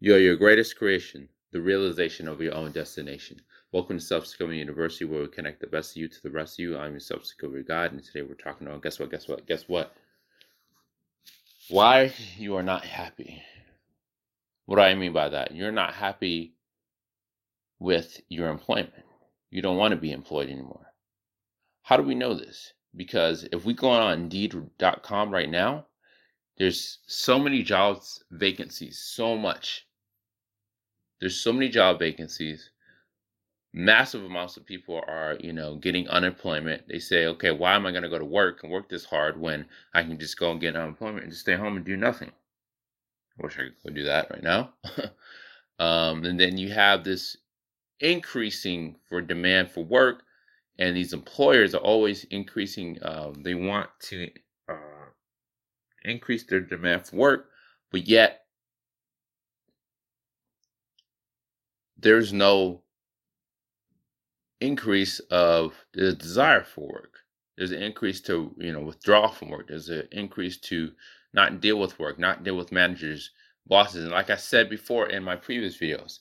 You're your greatest creation, the realization of your own destination. Welcome to Self Discovery University, where we connect the best of you to the rest of you. I'm your self discovery guide, and today we're talking about guess what, guess what, guess what? Why you are not happy. What do I mean by that? You're not happy with your employment. You don't want to be employed anymore. How do we know this? Because if we go on Indeed.com right now, there's so many jobs vacancies, so much there's so many job vacancies. Massive amounts of people are you know getting unemployment. They say okay why am i going to go to work and work this hard when i can just go and get unemployment and just stay home and do nothing? I wish i could go do that right now. Um, and then you have this increasing for demand for work and these employers are always increasing um, they want to uh, increase their demand for work but yet there's no increase of the desire for work. There's an increase to, you know, withdraw from work. There's an increase to not deal with work, not deal with managers, bosses. And like I said before in my previous videos,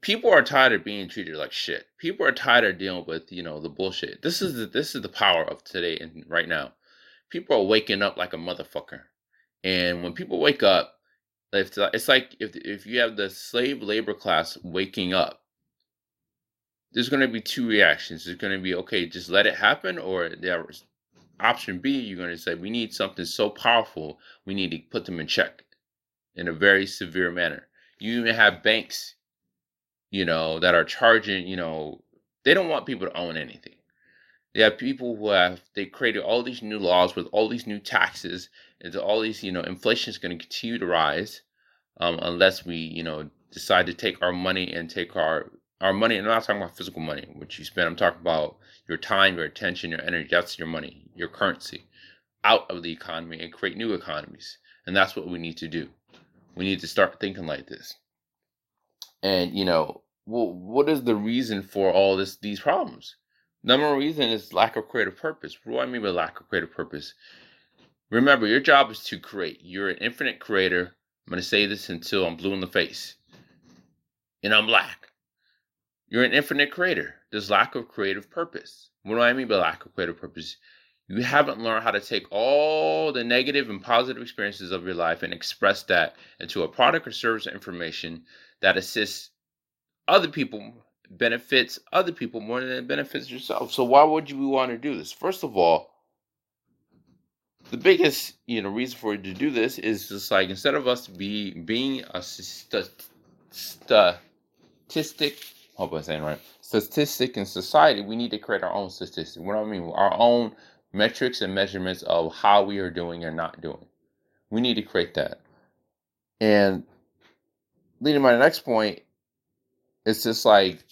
people are tired of being treated like shit. People are tired of dealing with, you know, the bullshit. This is the this is the power of today and right now. People are waking up like a motherfucker. And when people wake up, it's like if if you have the slave labor class waking up, there's going to be two reactions. There's going to be okay, just let it happen, or the option B, you're going to say we need something so powerful, we need to put them in check in a very severe manner. You even have banks, you know, that are charging, you know, they don't want people to own anything. They have people who have they created all these new laws with all these new taxes and all these you know inflation is going to continue to rise um, unless we you know decide to take our money and take our our money. And I'm not talking about physical money, which you spend. I'm talking about your time, your attention, your energy. That's your money, your currency, out of the economy and create new economies. And that's what we need to do. We need to start thinking like this. And you know, well, what is the reason for all this these problems? Number one reason is lack of creative purpose. What do I mean by lack of creative purpose? Remember, your job is to create. You're an infinite creator. I'm going to say this until I'm blue in the face. And I'm black. You're an infinite creator. There's lack of creative purpose. What do I mean by lack of creative purpose? You haven't learned how to take all the negative and positive experiences of your life and express that into a product or service or information that assists other people benefits other people more than it benefits yourself. So why would you want to do this? First of all, the biggest you know reason for you to do this is just like instead of us be being a st- statistic, hope I'm saying right, statistic in society, we need to create our own statistic. What do I mean? Our own metrics and measurements of how we are doing or not doing. We need to create that. And leading my next point it's just like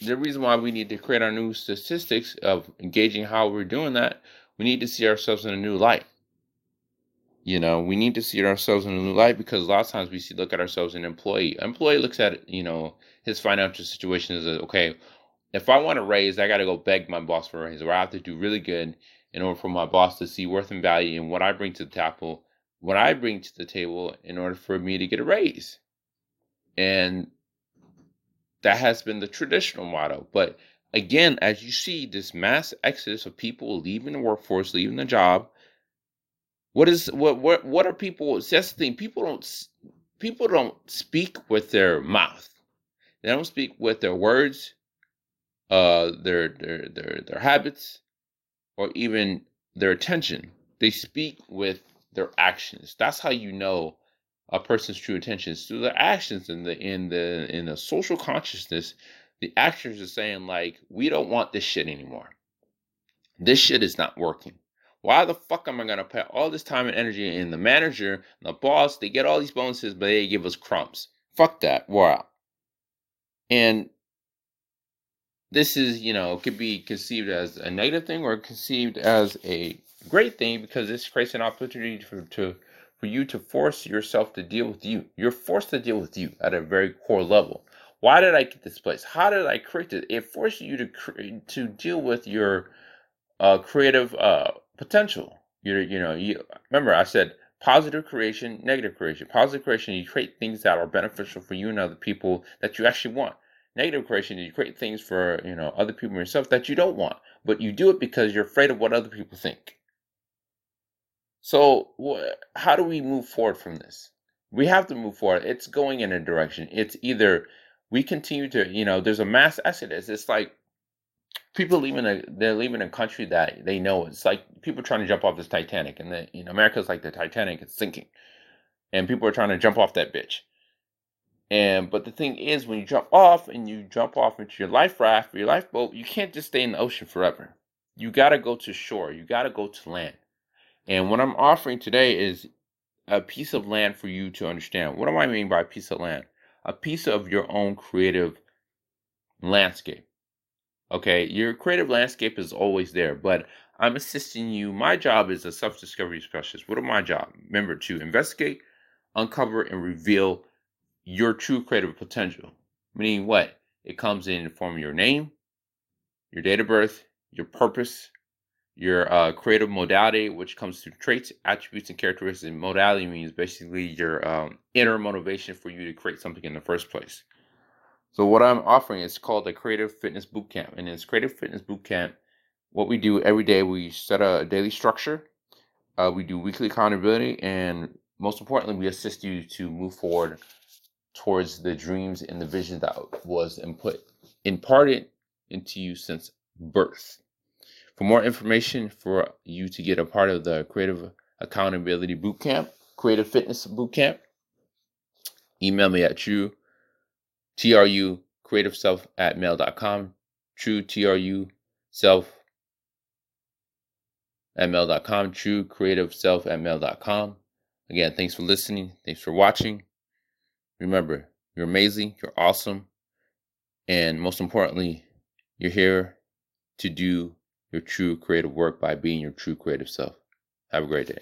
the reason why we need to create our new statistics of engaging how we're doing that, we need to see ourselves in a new light. You know, we need to see ourselves in a new light because a lot of times we see look at ourselves as an employee. An employee looks at you know his financial situation as okay, if I want a raise, I got to go beg my boss for a raise, or I have to do really good in order for my boss to see worth and value in what I bring to the table, what I bring to the table in order for me to get a raise. And that has been the traditional motto. But again, as you see this mass exodus of people leaving the workforce, leaving the job, what is what what what are people? That's the thing. People don't people don't speak with their mouth. They don't speak with their words, uh, their their their their habits, or even their attention. They speak with their actions. That's how you know a person's true intentions. Through their actions in the in the in the social consciousness the actions are saying like we don't want this shit anymore. This shit is not working. Why the fuck am i going to put all this time and energy in the manager the boss? They get all these bonuses but they give us crumbs. Fuck that. We're out. And this is you know could be conceived as a negative thing or conceived as a great thing because this creates an opportunity for to for you to force yourself to deal with you. You're forced to deal with you at a very core level. Why did I get this place? How did I create it? It forces you to to deal with your uh, creative uh, potential. You you know you remember I said positive creation, negative creation. Positive creation, you create things that are beneficial for you and other people that you actually want. Negative creation, you create things for you know other people and yourself that you don't want, but you do it because you're afraid of what other people think. So, wh- how do we move forward from this? We have to move forward. It's going in a direction. It's either we continue to, you know, there's a mass exodus. It's like people leaving a they're leaving a country that they know it's like people trying to jump off this Titanic and the you know America's like the Titanic it's sinking and people are trying to jump off that bitch and but the thing is when you jump off and you jump off into your life raft or your lifeboat you can't just stay in the ocean forever you got to go to shore you got to go to land and what I'm offering today is a piece of land for you to understand what do I mean by a piece of land a piece of your own creative landscape Okay, your creative landscape is always there, but I'm assisting you. My job is a self discovery specialist. What are my job? Remember to investigate, uncover, and reveal your true creative potential. Meaning what? It comes in the form of your name, your date of birth, your purpose, your uh, creative modality, which comes through traits, attributes, and characteristics. And modality means basically your um, inner motivation for you to create something in the first place. So what I'm offering is called the Creative Fitness Bootcamp. And in this Creative Fitness Bootcamp, what we do every day, we set a daily structure. Uh, we do weekly accountability, and most importantly, we assist you to move forward towards the dreams and the vision that was input imparted into you since birth. For more information, for you to get a part of the Creative Accountability Bootcamp, Creative Fitness Bootcamp, email me at true TRU creative self at mail.com. True TRU self at mail.com. True creative self at mail.com. Again, thanks for listening. Thanks for watching. Remember, you're amazing. You're awesome. And most importantly, you're here to do your true creative work by being your true creative self. Have a great day.